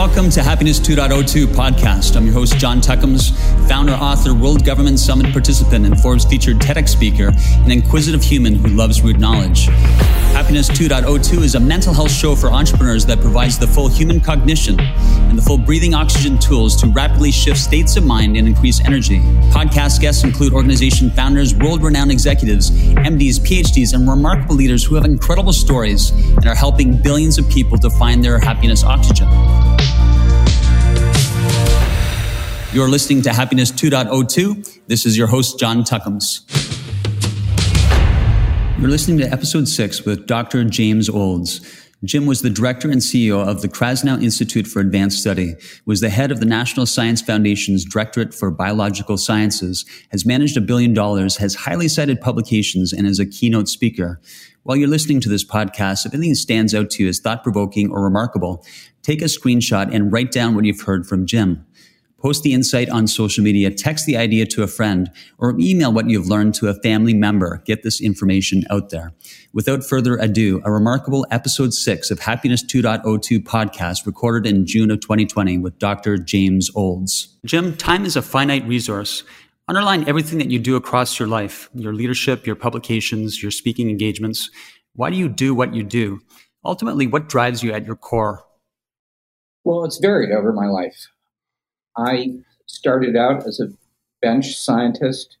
Welcome to Happiness 2.02 podcast. I'm your host, John Tuckums, founder, author, World Government Summit participant, and Forbes featured TEDx speaker, an inquisitive human who loves root knowledge. Happiness 2.02 is a mental health show for entrepreneurs that provides the full human cognition and the full breathing oxygen tools to rapidly shift states of mind and increase energy. Podcast guests include organization founders, world renowned executives, MDs, PhDs, and remarkable leaders who have incredible stories and are helping billions of people to find their happiness oxygen. You're listening to Happiness 2.02. This is your host, John Tuckums. You're listening to episode six with Dr. James Olds. Jim was the director and CEO of the Krasnow Institute for Advanced Study, was the head of the National Science Foundation's Directorate for Biological Sciences, has managed a billion dollars, has highly cited publications, and is a keynote speaker. While you're listening to this podcast, if anything stands out to you as thought provoking or remarkable, take a screenshot and write down what you've heard from Jim. Post the insight on social media, text the idea to a friend, or email what you've learned to a family member. Get this information out there. Without further ado, a remarkable episode six of Happiness 2.02 podcast recorded in June of 2020 with Dr. James Olds. Jim, time is a finite resource. Underline everything that you do across your life, your leadership, your publications, your speaking engagements. Why do you do what you do? Ultimately, what drives you at your core? Well, it's varied over my life. I started out as a bench scientist.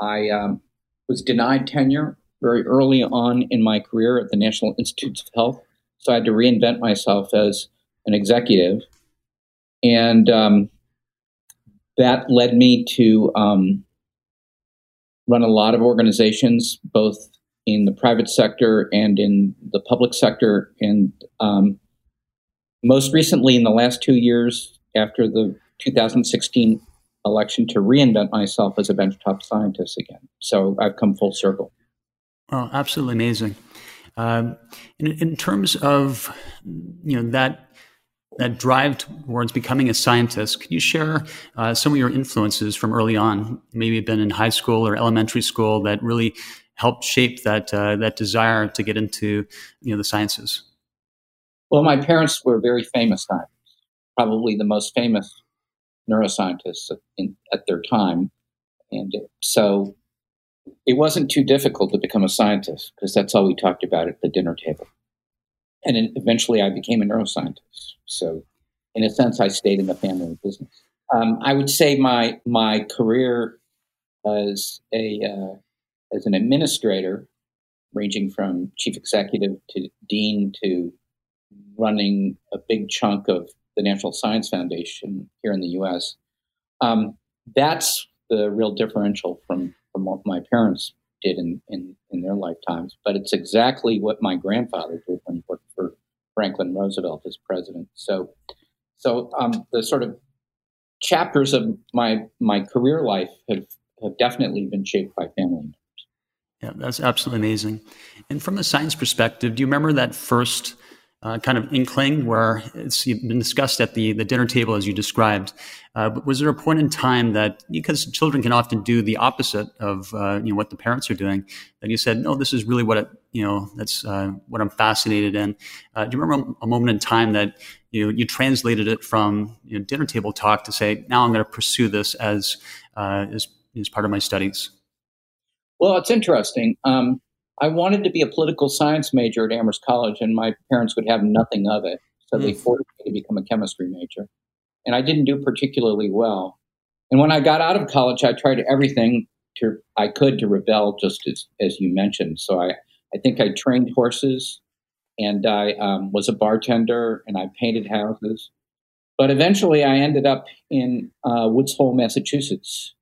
I um, was denied tenure very early on in my career at the National Institutes of Health, so I had to reinvent myself as an executive. And um, that led me to um, run a lot of organizations, both in the private sector and in the public sector. And um, most recently, in the last two years, after the 2016 election to reinvent myself as a benchtop scientist again. So I've come full circle. Oh, absolutely amazing. Um, in, in, terms of you know that that drive towards becoming a scientist, can you share uh, some of your influences from early on? Maybe been in high school or elementary school that really helped shape that uh, that desire to get into you know the sciences. Well, my parents were very famous scientists probably the most famous neuroscientists in, at their time. And so it wasn't too difficult to become a scientist because that's all we talked about at the dinner table. And eventually I became a neuroscientist. So, in a sense, I stayed in the family business. Um, I would say my my career as a uh, as an administrator, ranging from chief executive to dean to running a big chunk of the National Science Foundation here in the U.S. Um, that's the real differential from, from what my parents did in, in, in their lifetimes. But it's exactly what my grandfather did when he worked for Franklin Roosevelt as president. So, so um, the sort of chapters of my my career life have, have definitely been shaped by family members. Yeah, that's absolutely amazing. And from a science perspective, do you remember that first uh, kind of inkling where it's been discussed at the, the dinner table as you described. Uh, was there a point in time that, because children can often do the opposite of uh, you know, what the parents are doing, that you said, no, this is really what it, you know, that's uh, what I'm fascinated in. Uh, do you remember a moment in time that you, you translated it from you know, dinner table talk to say, now I'm going to pursue this as, uh, as, as part of my studies? Well, it's interesting. Um, I wanted to be a political science major at Amherst College, and my parents would have nothing of it. So mm. they forced me to become a chemistry major. And I didn't do particularly well. And when I got out of college, I tried everything to I could to rebel, just as, as you mentioned. So I, I think I trained horses, and I um, was a bartender, and I painted houses. But eventually, I ended up in uh, Woods Hole, Massachusetts,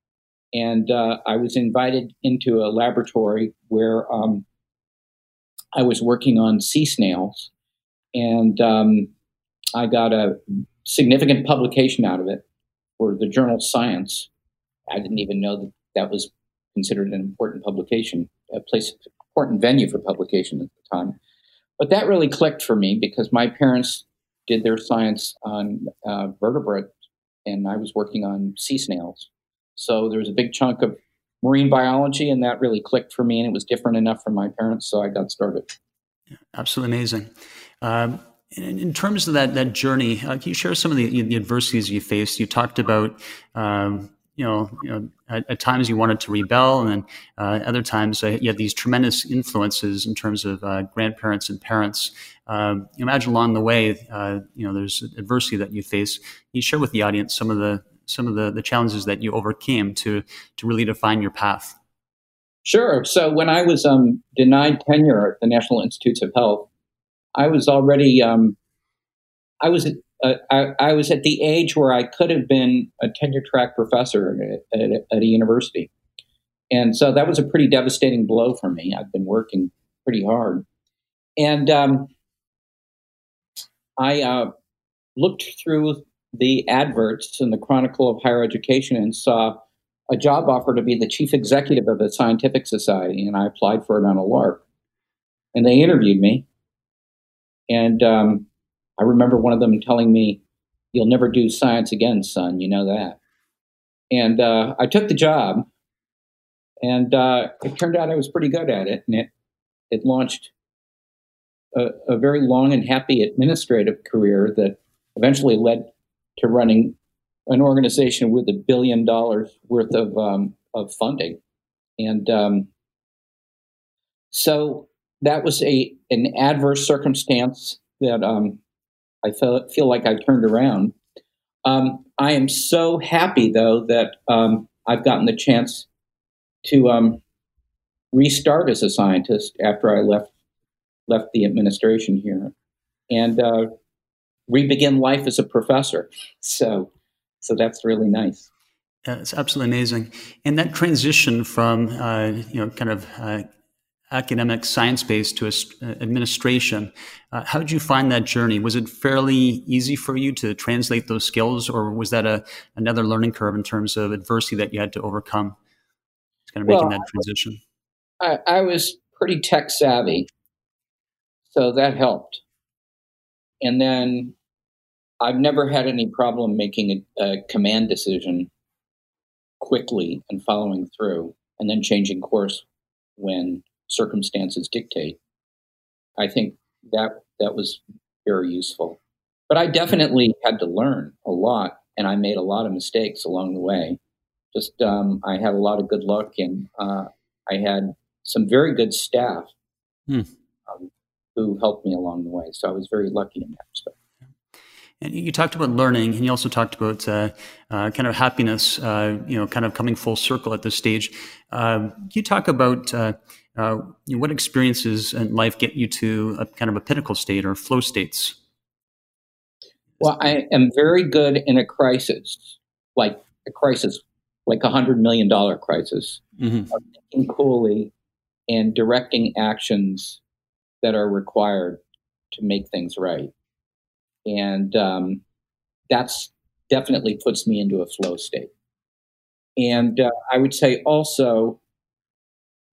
and uh, I was invited into a laboratory where um, I was working on sea snails, and um, I got a significant publication out of it for the journal Science. I didn't even know that that was considered an important publication, a place, important venue for publication at the time. But that really clicked for me because my parents did their science on uh, vertebrate, and I was working on sea snails. So there was a big chunk of marine biology, and that really clicked for me, and it was different enough from my parents, so I got started. Absolutely amazing. Um, in, in, terms of that that journey, uh, can you share some of the, the adversities you faced? You talked about. Um, you know, you know at, at, times you wanted to rebel, and then uh, other times uh, you had these tremendous influences in terms of uh, grandparents and parents. Um, imagine along the way, uh, you know, there's adversity that you face. Can you share with the audience some of the some of the, the challenges that you overcame to to really define your path. Sure. So when I was um, denied tenure at the National Institutes of Health, I was already um, I was uh, I, I, was at the age where I could have been a tenure track professor at, at, at, a university. And so that was a pretty devastating blow for me. I've been working pretty hard. And um, I uh, looked through the adverts in the Chronicle of Higher Education and saw a job offer to be the chief executive of a scientific society. And I applied for it on a lark. And they interviewed me. And um, I remember one of them telling me, You'll never do science again, son. You know that. And uh, I took the job, and uh, it turned out I was pretty good at it. And it, it launched a, a very long and happy administrative career that eventually led to running an organization with a billion dollars worth of um, of funding, and um, so that was a an adverse circumstance that um, I felt, feel like I turned around. Um, I am so happy, though, that um, I've gotten the chance to um, restart as a scientist after I left left the administration here, and uh, re-begin life as a professor. So, so that's really nice. Yeah, it's absolutely amazing. And that transition from uh, you know kind of uh, academic science based to uh, administration. Uh, how did you find that journey? Was it fairly easy for you to translate those skills, or was that a another learning curve in terms of adversity that you had to overcome? It's kind of making well, that transition. I, I was pretty tech savvy, so that helped. And then I've never had any problem making a, a command decision quickly and following through, and then changing course when circumstances dictate. I think that that was very useful. But I definitely had to learn a lot, and I made a lot of mistakes along the way. Just um, I had a lot of good luck, and uh, I had some very good staff hmm. um, who helped me along the way. So I was very lucky in that respect. And you talked about learning, and you also talked about uh, uh, kind of happiness, uh, you know, kind of coming full circle at this stage. Um, you talk about uh, uh, you know, what experiences in life get you to a kind of a pinnacle state or flow states? Well, I am very good in a crisis, like a crisis, like a hundred million dollar crisis, mm-hmm. thinking coolly and directing actions that are required to make things right, and um, that's definitely puts me into a flow state. And uh, I would say also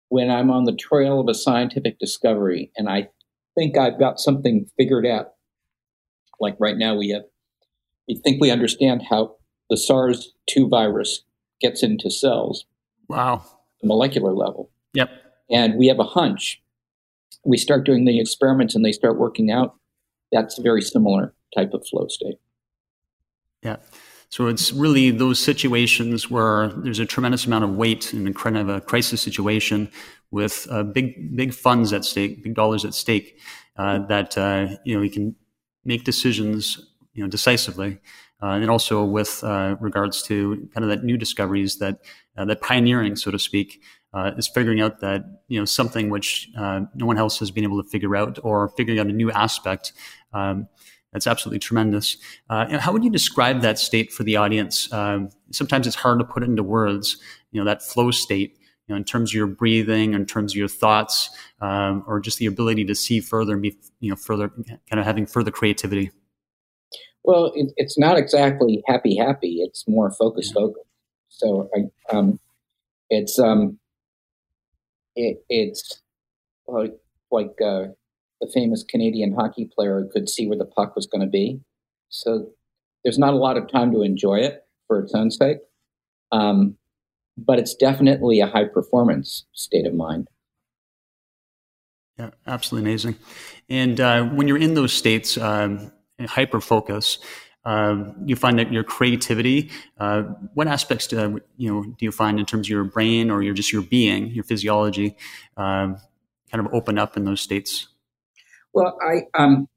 when I'm on the trail of a scientific discovery and I think I've got something figured out. Like right now, we have, we think we understand how the SARS 2 virus gets into cells. Wow. The molecular level. Yep. And we have a hunch. We start doing the experiments and they start working out. That's very similar type of flow state. Yeah. So it's really those situations where there's a tremendous amount of weight in a kind of a crisis situation with uh, big big funds at stake, big dollars at stake, uh, that uh, you know you can make decisions you know decisively, uh, and also with uh, regards to kind of that new discoveries that uh, that pioneering, so to speak. is figuring out that you know something which no one else has been able to figure out, or figuring out a new aspect um, that's absolutely tremendous. Uh, how would you describe that state for the audience? Um, sometimes it's hard to put it into words. You know that flow state. You know, in terms of your breathing, in terms of your thoughts, um, or just the ability to see further and be, you know, further kind of having further creativity. Well, it, it's not exactly happy, happy. It's more focused, yeah. focused. So, I, um, it's um, it, it's like like uh, the famous Canadian hockey player who could see where the puck was going to be. So there's not a lot of time to enjoy it for its own sake. Um, but it's definitely a high performance state of mind. Yeah, absolutely amazing. And uh, when you're in those states, um, hyper focus, uh, you find that your creativity. Uh, what aspects do you know do you find in terms of your brain or your just your being, your physiology, uh, kind of open up in those states? Well, I um,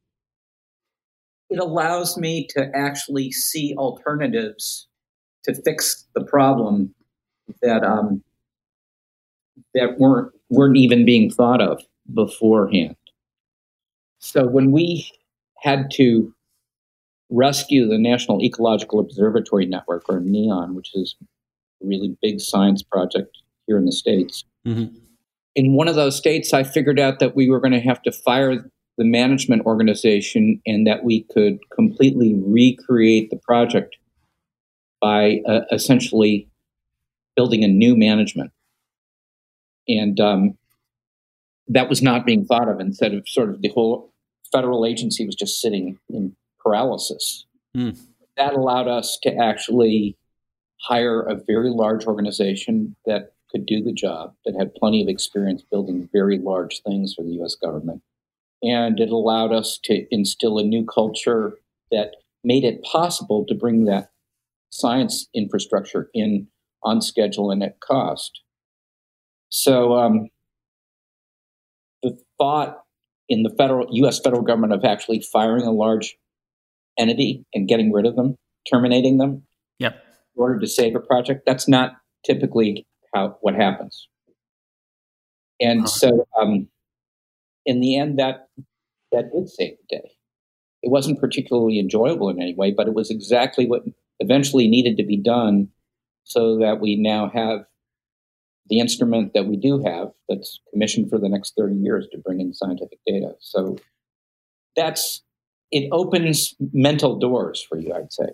it allows me to actually see alternatives to fix the problem that um, that weren't weren't even being thought of beforehand. So when we had to rescue the National Ecological Observatory Network, or NEON, which is a really big science project here in the States. Mm-hmm. In one of those states, I figured out that we were going to have to fire the management organization and that we could completely recreate the project by uh, essentially building a new management. And um, that was not being thought of. Instead of sort of the whole federal agency was just sitting in paralysis. Mm. That allowed us to actually hire a very large organization that could do the job, that had plenty of experience building very large things for the US government. And it allowed us to instill a new culture that made it possible to bring that science infrastructure in on schedule and at cost. So um, the thought in the federal U.S. federal government of actually firing a large entity and getting rid of them, terminating them, yep. in order to save a project. That's not typically how what happens. And so, um, in the end, that that did save the day. It wasn't particularly enjoyable in any way, but it was exactly what eventually needed to be done, so that we now have the instrument that we do have that's commissioned for the next 30 years to bring in scientific data. So that's it opens mental doors for you, I'd say.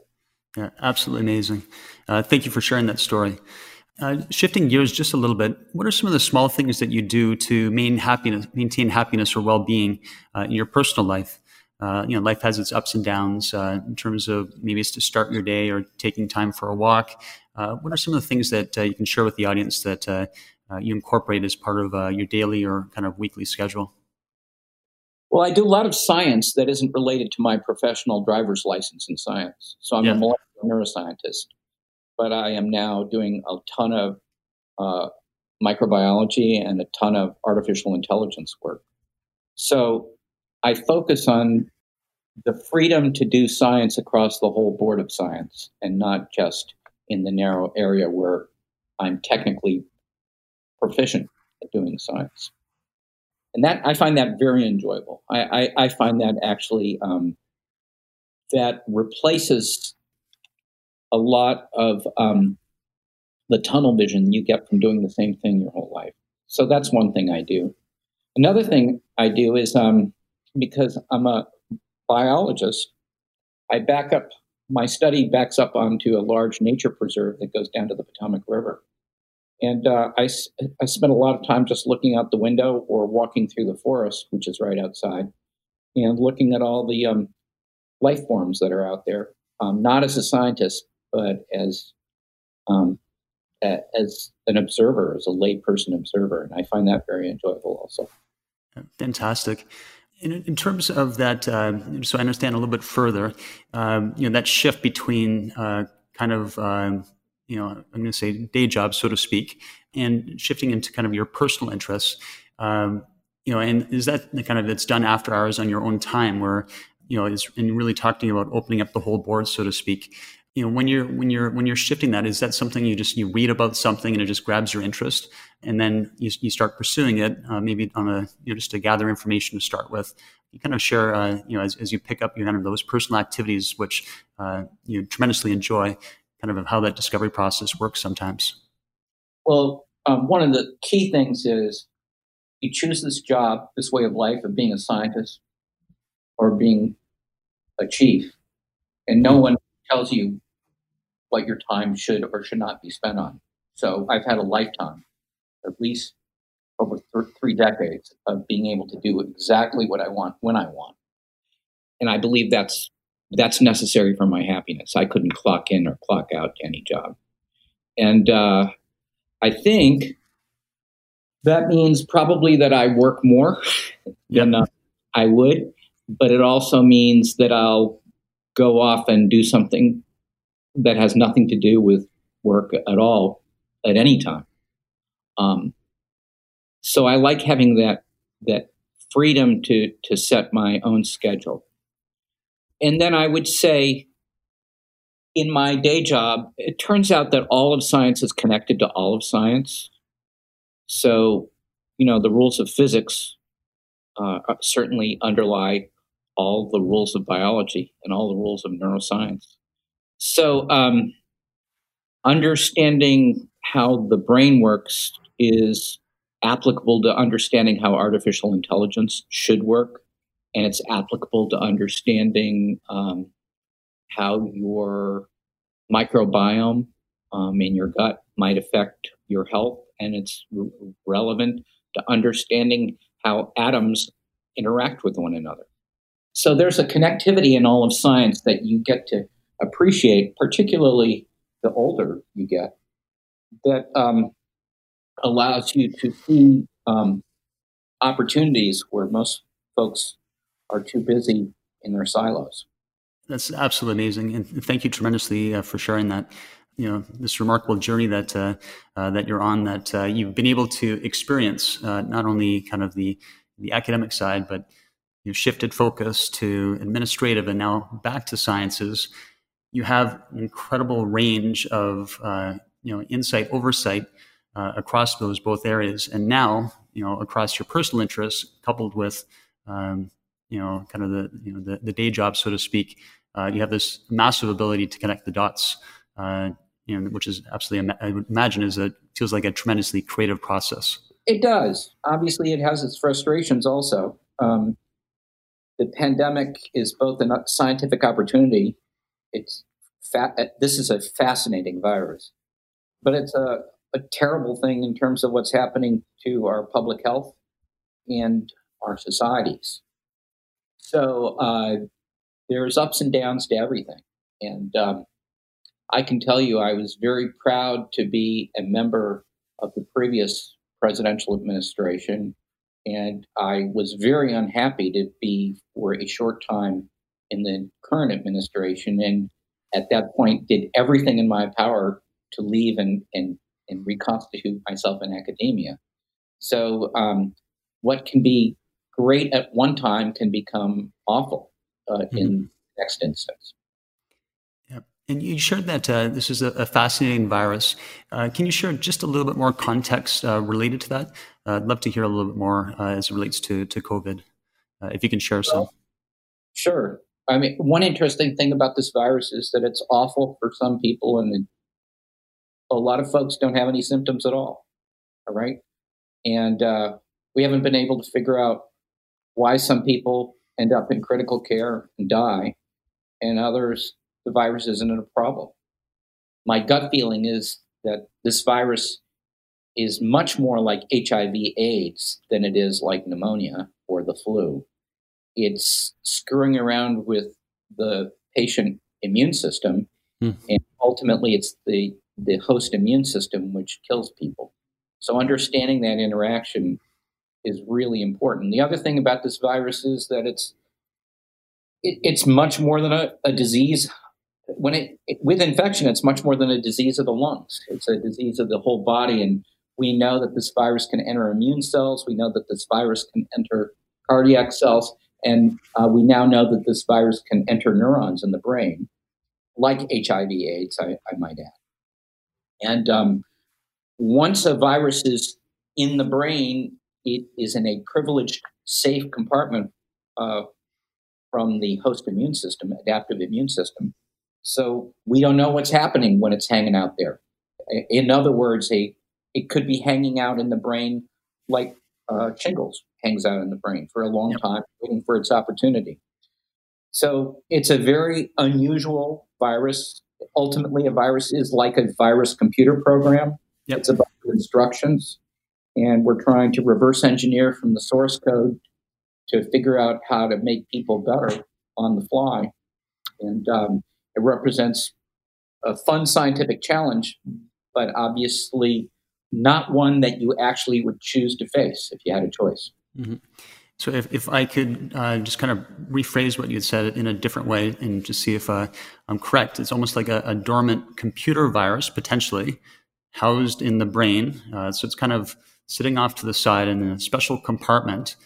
Yeah, absolutely amazing. Uh, thank you for sharing that story. Uh, shifting gears just a little bit, what are some of the small things that you do to maintain happiness, maintain happiness or well-being uh, in your personal life? Uh, you know, life has its ups and downs uh, in terms of maybe it's to start your day or taking time for a walk. Uh, what are some of the things that you can share with the audience that you incorporate as part of your daily or kind of weekly schedule? Well, I do a lot of science that isn't related to my professional driver's license in science. So I'm yeah. a molecular neuroscientist, but I am now doing a ton of uh, microbiology and a ton of artificial intelligence work. So I focus on the freedom to do science across the whole board of science and not just in the narrow area where I'm technically proficient at doing science and that I find that very enjoyable. I, I, I find that actually um, that replaces a lot of um, the tunnel vision you get from doing the same thing your whole life. So that's one thing I do. Another thing I do is um, because I'm a biologist, I back up my study backs up onto a large nature preserve that goes down to the Potomac River. And uh, I, I spent a lot of time just looking out the window or walking through the forest, which is right outside, and looking at all the um, life forms that are out there, um, not as a scientist, but as um, as an observer, as a layperson observer. And I find that very enjoyable also. Fantastic. In, in terms of that, uh, so I understand a little bit further, um, you know, that shift between uh, kind of um, you know, I'm going to say day job, so to speak, and shifting into kind of your personal interests. Um, you know, and is that the kind of it's done after hours on your own time, where you know, is and really talking about opening up the whole board, so to speak. You know, when you're when you're when you're shifting that, is that something you just you read about something and it just grabs your interest, and then you, you start pursuing it, uh, maybe on a you know just to gather information to start with. You kind of share, uh, you know, as, as you pick up your kind of those personal activities, which uh, you tremendously enjoy kind of how that discovery process works sometimes? Well, um, one of the key things is you choose this job, this way of life of being a scientist or being a chief, and no one tells you what your time should or should not be spent on. So I've had a lifetime, at least over th- three decades, of being able to do exactly what I want when I want. And I believe that's that's necessary for my happiness. I couldn't clock in or clock out any job. And uh, I think that means probably that I work more than uh, I would, but it also means that I'll go off and do something that has nothing to do with work at all at any time. Um, so I like having that that freedom to to set my own schedule. And then I would say in my day job, it turns out that all of science is connected to all of science. So, you know, the rules of physics uh, certainly underlie all the rules of biology and all the rules of neuroscience. So, um, understanding how the brain works is applicable to understanding how artificial intelligence should work, and it's applicable to understanding um, how your microbiome um, in your gut might affect your health, and it's r- relevant to understanding how atoms interact with one another. So there's a connectivity in all of science that you get to appreciate, particularly the older you get, that um, allows you to see um, opportunities where most folks are too busy in their silos. That's absolutely amazing, and thank you tremendously uh, for sharing that. You know this remarkable journey that uh, uh, that you're on, that uh, you've been able to experience, uh, not only kind of the the academic side, but you've shifted focus to administrative and now back to sciences. You have an incredible range of uh, you know insight, oversight uh, across those both areas. And now, you know, across your personal interests, coupled with, um, you know, kind of the you know the, the day job, so to speak, uh, you have this massive ability to connect the dots. Uh, you know, which is absolutely, I would imagine, is a feels like a tremendously creative process. It does. Obviously, it has its frustrations also. Um, the pandemic is both a scientific opportunity. It's fa- this is a fascinating virus, but it's a a terrible thing in terms of what's happening to our public health and our societies. So uh, there's ups and downs to everything. And um, I can tell you, I was very proud to be a member of the previous presidential administration. And I was very unhappy to be for a short time in the current administration. And at that point, did everything in my power to leave and, and and reconstitute myself in academia. So, um, what can be great at one time can become awful uh, mm-hmm. in the next instance. Yeah. And you shared that uh, this is a, a fascinating virus. Uh, can you share just a little bit more context uh, related to that? Uh, I'd love to hear a little bit more uh, as it relates to, to COVID, if you can share some. Well, sure. I mean, one interesting thing about this virus is that it's awful for some people and a lot of folks don't have any symptoms at all. All right. And uh, we haven't been able to figure out why some people end up in critical care and die, and others, the virus isn't a problem. My gut feeling is that this virus is much more like HIV AIDS than it is like pneumonia or the flu. It's screwing around with the patient immune system, mm. and ultimately, it's the the host immune system, which kills people. So understanding that interaction is really important. The other thing about this virus is that it's it, it's much more than a, a disease. When it, it, with infection, it's much more than a disease of the lungs. It's a disease of the whole body, and we know that this virus can enter immune cells. We know that this virus can enter cardiac cells, and uh, we now know that this virus can enter neurons in the brain, like HIV/AIDS. I, I might add. And um, once a virus is in the brain, it is in a privileged, safe compartment uh, from the host immune system, adaptive immune system. So we don't know what's happening when it's hanging out there. In other words, a it could be hanging out in the brain like uh, shingles hangs out in the brain for a long yep. time, waiting for its opportunity. So it's a very unusual virus ultimately a virus is like a virus computer program. Yep. It's about instructions, and we're trying to reverse engineer from the source code to figure out how to make people better on the fly. And um, it represents a fun scientific challenge, but obviously not one that you actually would choose to face if you had a choice. Mm-hmm. So, if, if I could uh, just kind of rephrase what you had said in a different way and just see if uh, I'm correct, it's almost like a, a, dormant computer virus, potentially housed in the brain. Uh, so, it's kind of sitting off to the side in a special compartment.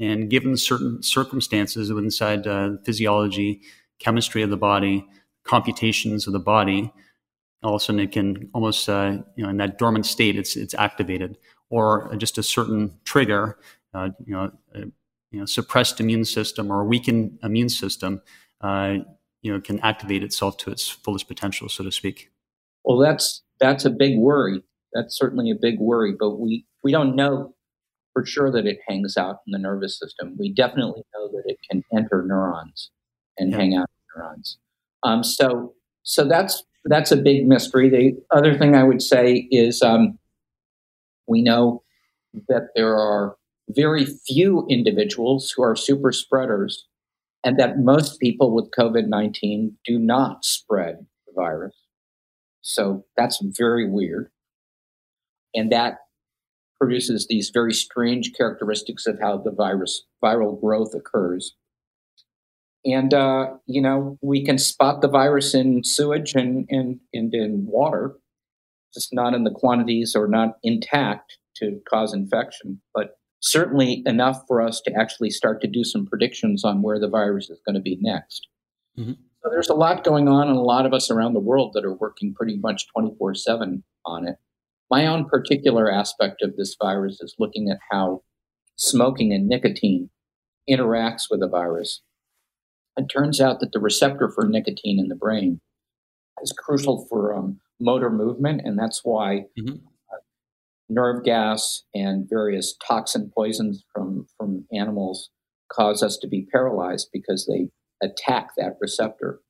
And given certain circumstances inside uh, physiology, chemistry of the body, computations of the body, all of a sudden it can almost, uh, you know, in that dormant state, it's, it's activated. Or just a certain trigger, uh, you know, you know, suppressed immune system or a weakened immune system, uh, you know, can activate itself to its fullest potential, so to speak. Well, that's that's a big worry. That's certainly a big worry, but we we don't know for sure that it hangs out in the nervous system. We definitely know that it can enter neurons and yeah. hang out in neurons. Um, so so that's that's a big mystery. The other thing I would say is um, we know that there are very few individuals who are super spreaders, and that most people with COVID 19 do not spread the virus. So that's very weird. And that produces these very strange characteristics of how the virus viral growth occurs. And uh, you know, we can spot the virus in sewage and, and, and in water, just not in the quantities or not intact to cause infection. But certainly enough for us to actually start to do some predictions on where the virus is going to be next. Mm-hmm. So there's a lot going on, and a lot of us around the world that are working pretty much 24 7 on it. My own particular aspect of this virus is looking at how smoking and nicotine interacts with the virus. It turns out that the receptor for nicotine in the brain is crucial for um, motor movement, and that's why mm-hmm nerve gas and various toxin poisons from, from animals cause us to be paralyzed because they attack that receptor.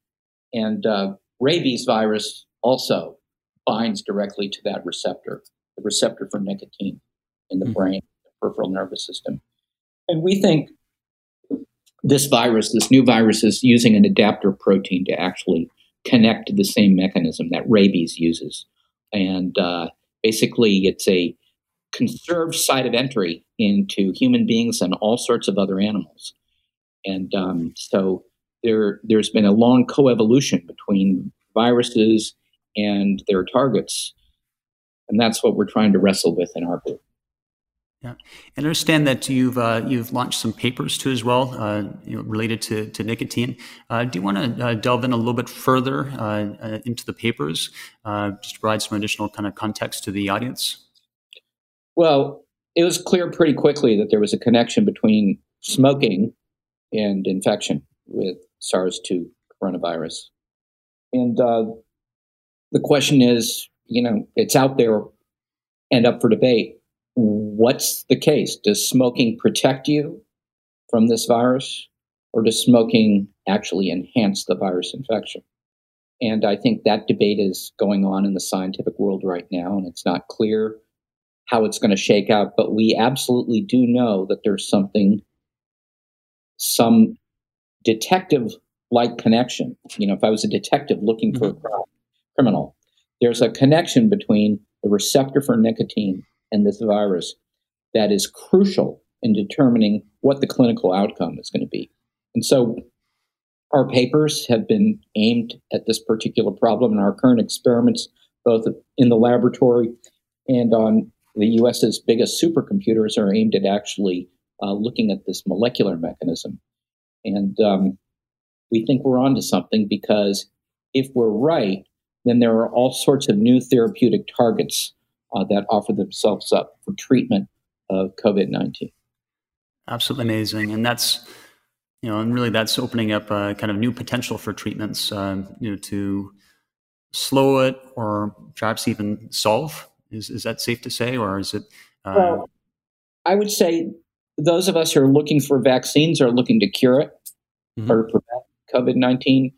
And uh, rabies virus also binds directly to that receptor, the receptor for nicotine in the mm-hmm. brain, the peripheral nervous system. And we think this virus, this new virus, is using an adapter protein to actually connect to the same mechanism that rabies uses. And uh, basically it's a conserved site of entry into human beings and all sorts of other animals. And um, so there, there's been a long coevolution between viruses and their targets. And that's what we're trying to wrestle with in our group. Yeah, and I understand that you've uh, you've launched some papers too as well, uh, you know, related to, to nicotine. Uh, do you want to uh, delve in a little bit further uh, uh, into the papers, just to provide some additional kind of context to the audience? Well, it was clear pretty quickly that there was a connection between smoking and infection with SARS-2 coronavirus, and the question is, you know, it's out there and up for debate what's the case? Does smoking protect you from this virus, or does smoking actually enhance the virus infection? And I think that debate is going on in the scientific world right now, and it's not clear how it's going to shake out. But we absolutely do know that there's something, some detective like connection. You know, if I was a detective looking for mm-hmm. a criminal, there's a connection between the receptor for nicotine and this virus that is crucial in determining what the clinical outcome is going to be. And so our papers have been aimed at this particular problem, and our current experiments, both in the laboratory and on the US's biggest supercomputers, are aimed at actually uh, looking at this molecular mechanism. And um, we think we're onto something because if we're right, then there are all sorts of new therapeutic targets uh, that offer themselves up for treatment of COVID 19. Absolutely amazing. And that's, you know, and really that's opening up a kind of new potential for treatments, um, you know, to slow it or perhaps even solve. Is, is that safe to say, or is it? Uh, well, I would say those of us who are looking for vaccines are looking to cure it mm-hmm. or prevent COVID 19.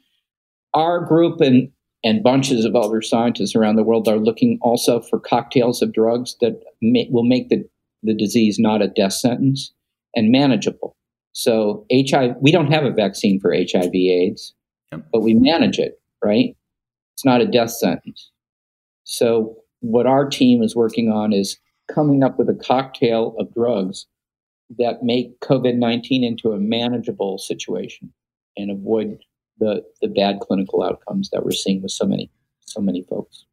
Our group and and bunches of other scientists around the world are looking also for cocktails of drugs that may, will make the, the disease not a death sentence and manageable. So HIV, we don't have a vaccine for HIV/AIDS, yep. but we manage it. Right? It's not a death sentence. So what our team is working on is coming up with a cocktail of drugs that make COVID 19 into a manageable situation and avoid the, the bad clinical outcomes that we're seeing with so many, so many folks.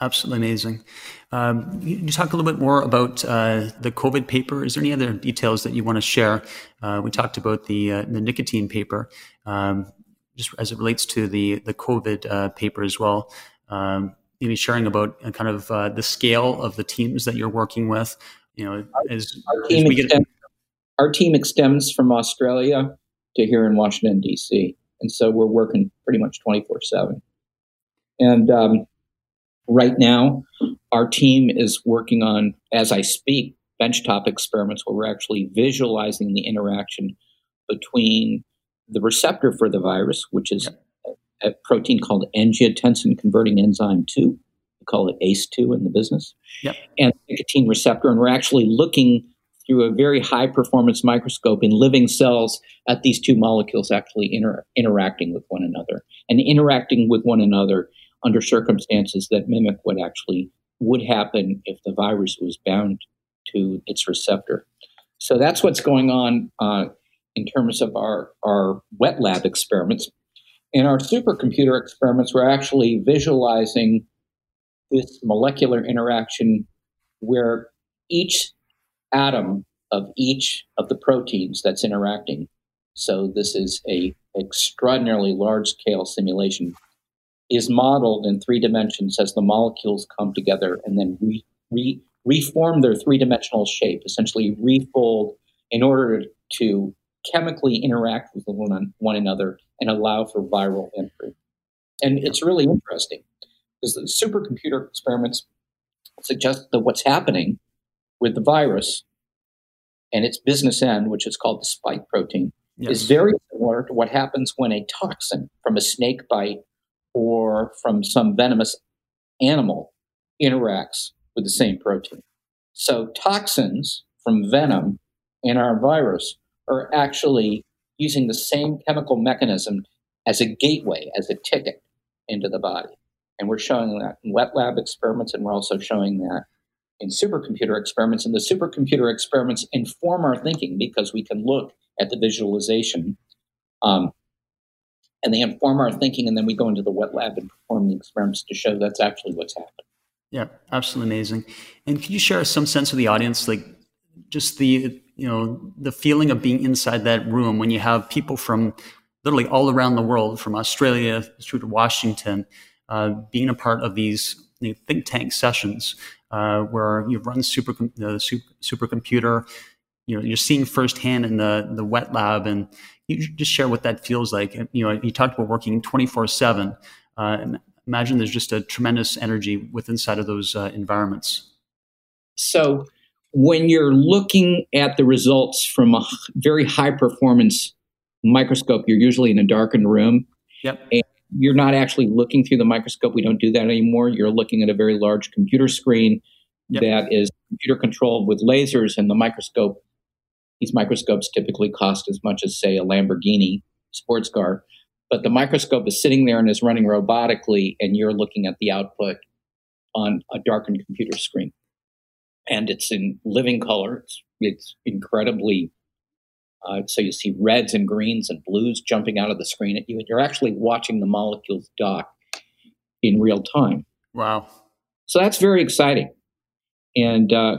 Absolutely amazing. Um, you talk a little bit more about uh, the COVID paper. Is there any other details that you want to share? Uh, we talked about the uh, the nicotine paper, um, just as it relates to the the COVID uh, paper as well. Um, maybe sharing about uh, kind of uh, the scale of the teams that you're working with. You know, as, our, team, as extends, our team extends from Australia to here in Washington D.C., and so we're working pretty much twenty four seven. And um, Right now, our team is working on, as I speak, benchtop experiments where we're actually visualizing the interaction between the receptor for the virus, which is a, a protein called angiotensin converting enzyme 2. We call it ACE2 in the business. Yep. And nicotine receptor. And we're actually looking through a very high performance microscope in living cells at these two molecules actually inter- interacting with one another and interacting with one another under circumstances that mimic what actually would happen if the virus was bound to its receptor. So that's what's going on uh, in terms of our, our wet lab experiments. In our supercomputer experiments, we're actually visualizing this molecular interaction where each atom of each of the proteins that's interacting. So this is a extraordinarily large scale simulation is modeled in three dimensions as the molecules come together and then re, re, reform their three dimensional shape, essentially refold in order to chemically interact with one, one another and allow for viral entry. And it's really interesting because the supercomputer experiments suggest that what's happening with the virus and its business end, which is called the spike protein, yes. is very similar to what happens when a toxin from a snake bite or from some venomous animal interacts with the same protein. So toxins from venom in our virus are actually using the same chemical mechanism as a gateway, as a ticket into the body. And we're showing that in wet lab experiments, and we're also showing that in supercomputer experiments. And the supercomputer experiments inform our thinking because we can look at the visualization um, and they inform our thinking, and then we go into the wet lab and perform the experiments to show that's actually what's happening. Yeah, absolutely amazing. And can you share some sense with the audience, like just the you know the feeling of being inside that room when you have people from literally all around the world, from Australia through to Washington, uh, being a part of these think tank sessions uh, where you run super the super, supercomputer. You know, you're seeing firsthand in the the wet lab and you just share what that feels like. You know, you talked about working 24 seven. Uh, imagine there's just a tremendous energy with inside of those uh, environments. So when you're looking at the results from a very high performance microscope, you're usually in a darkened room. Yep. You're not actually looking through the microscope. We don't do that anymore. You're looking at a very large computer screen yep. that is computer controlled with lasers, and the microscope these microscopes typically cost as much as, say, a Lamborghini sports car. But the microscope is sitting there and is running robotically, and you're looking at the output on a darkened computer screen. And it's in living color. It's, it's incredibly, uh, so you see reds and greens and blues jumping out of the screen at you, and you're actually watching the molecules dock in real time. Wow. So that's very exciting. And uh,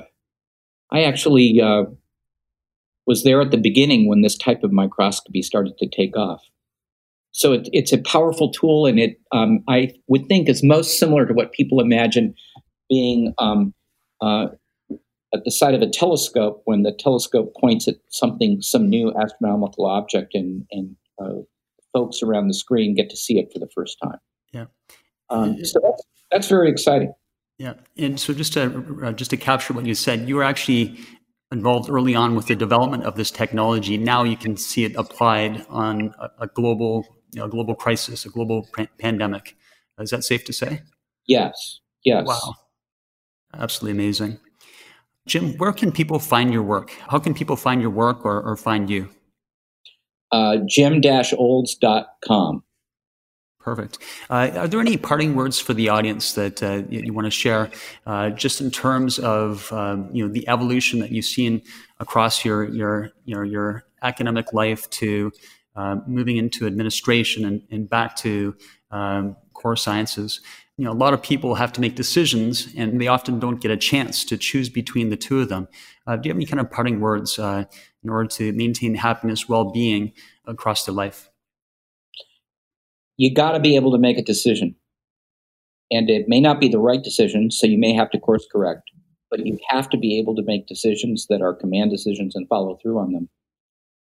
I actually uh, was there at the beginning when this type of microscopy started to take off. So it, it's a powerful tool, and it um, I would think is most similar to what people imagine being um, uh, at the side of a telescope when the telescope points at something, some new astronomical object, and and uh, folks around the screen get to see it for the first time. Yeah. Um, so that's, that's very exciting. Yeah, and so just to uh, just to capture what you said, you were actually involved early on with the development of this technology. Now you can see it applied on a, a global, you know, global crisis, a global pandemic. Is that safe to say? Yes. Yes. Wow. Absolutely amazing. Jim, where can people find your work? How can people find your work or, or find you? Uh, jim-olds.com. Perfect. Uh, are there any parting words for the audience that uh, you, you, want to share, uh, just in terms of um, you know the evolution that you've seen across your your your, your academic life to uh, moving into administration and, and back to um, core sciences. You know, a lot of people have to make decisions, and they often don't get a chance to choose between the two of them. Uh, do you have any kind of parting words uh, in order to maintain happiness, well-being across their life? You got to be able to make a decision, and it may not be the right decision, so you may have to course correct. But you have to be able to make decisions that are command decisions and follow through on them,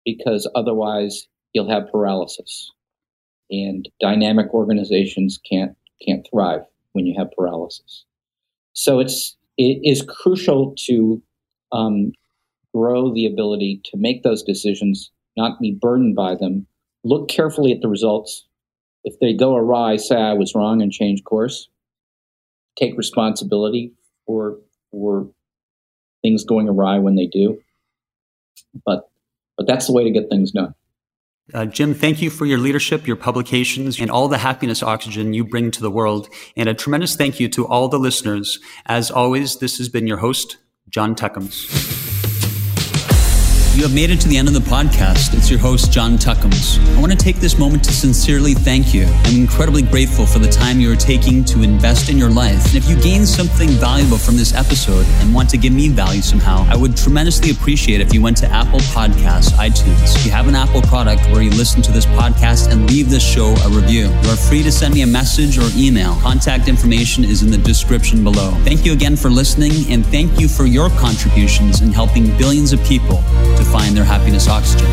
because otherwise you'll have paralysis and dynamic organizations can't can't thrive when you have paralysis. So it's it is crucial to um, grow the ability to make those decisions, not be burdened by them. Look carefully at the results. If they go awry, say I was wrong and change course. Take responsibility for for things going awry when they do. But but that's the way to get things done. Uh, Jim, thank you for your leadership, your publications, and all the happiness oxygen you bring to the world. And a tremendous thank you to all the listeners. As always, this has been your host, John Tuckums. You have made it to the end of the podcast. It's your host, John Tuckums. I want to take this moment to sincerely thank you. I'm incredibly grateful for the time you are taking to invest in your life. And if you gained something valuable from this episode and want to give me value somehow, I would tremendously appreciate it if you went to Apple Podcasts, iTunes. If you have an Apple product where you listen to this podcast and leave this show a review, you are free to send me a message or email. Contact information is in the description below. Thank you again for listening, and thank you for your contributions in helping billions of people to find their happiness oxygen.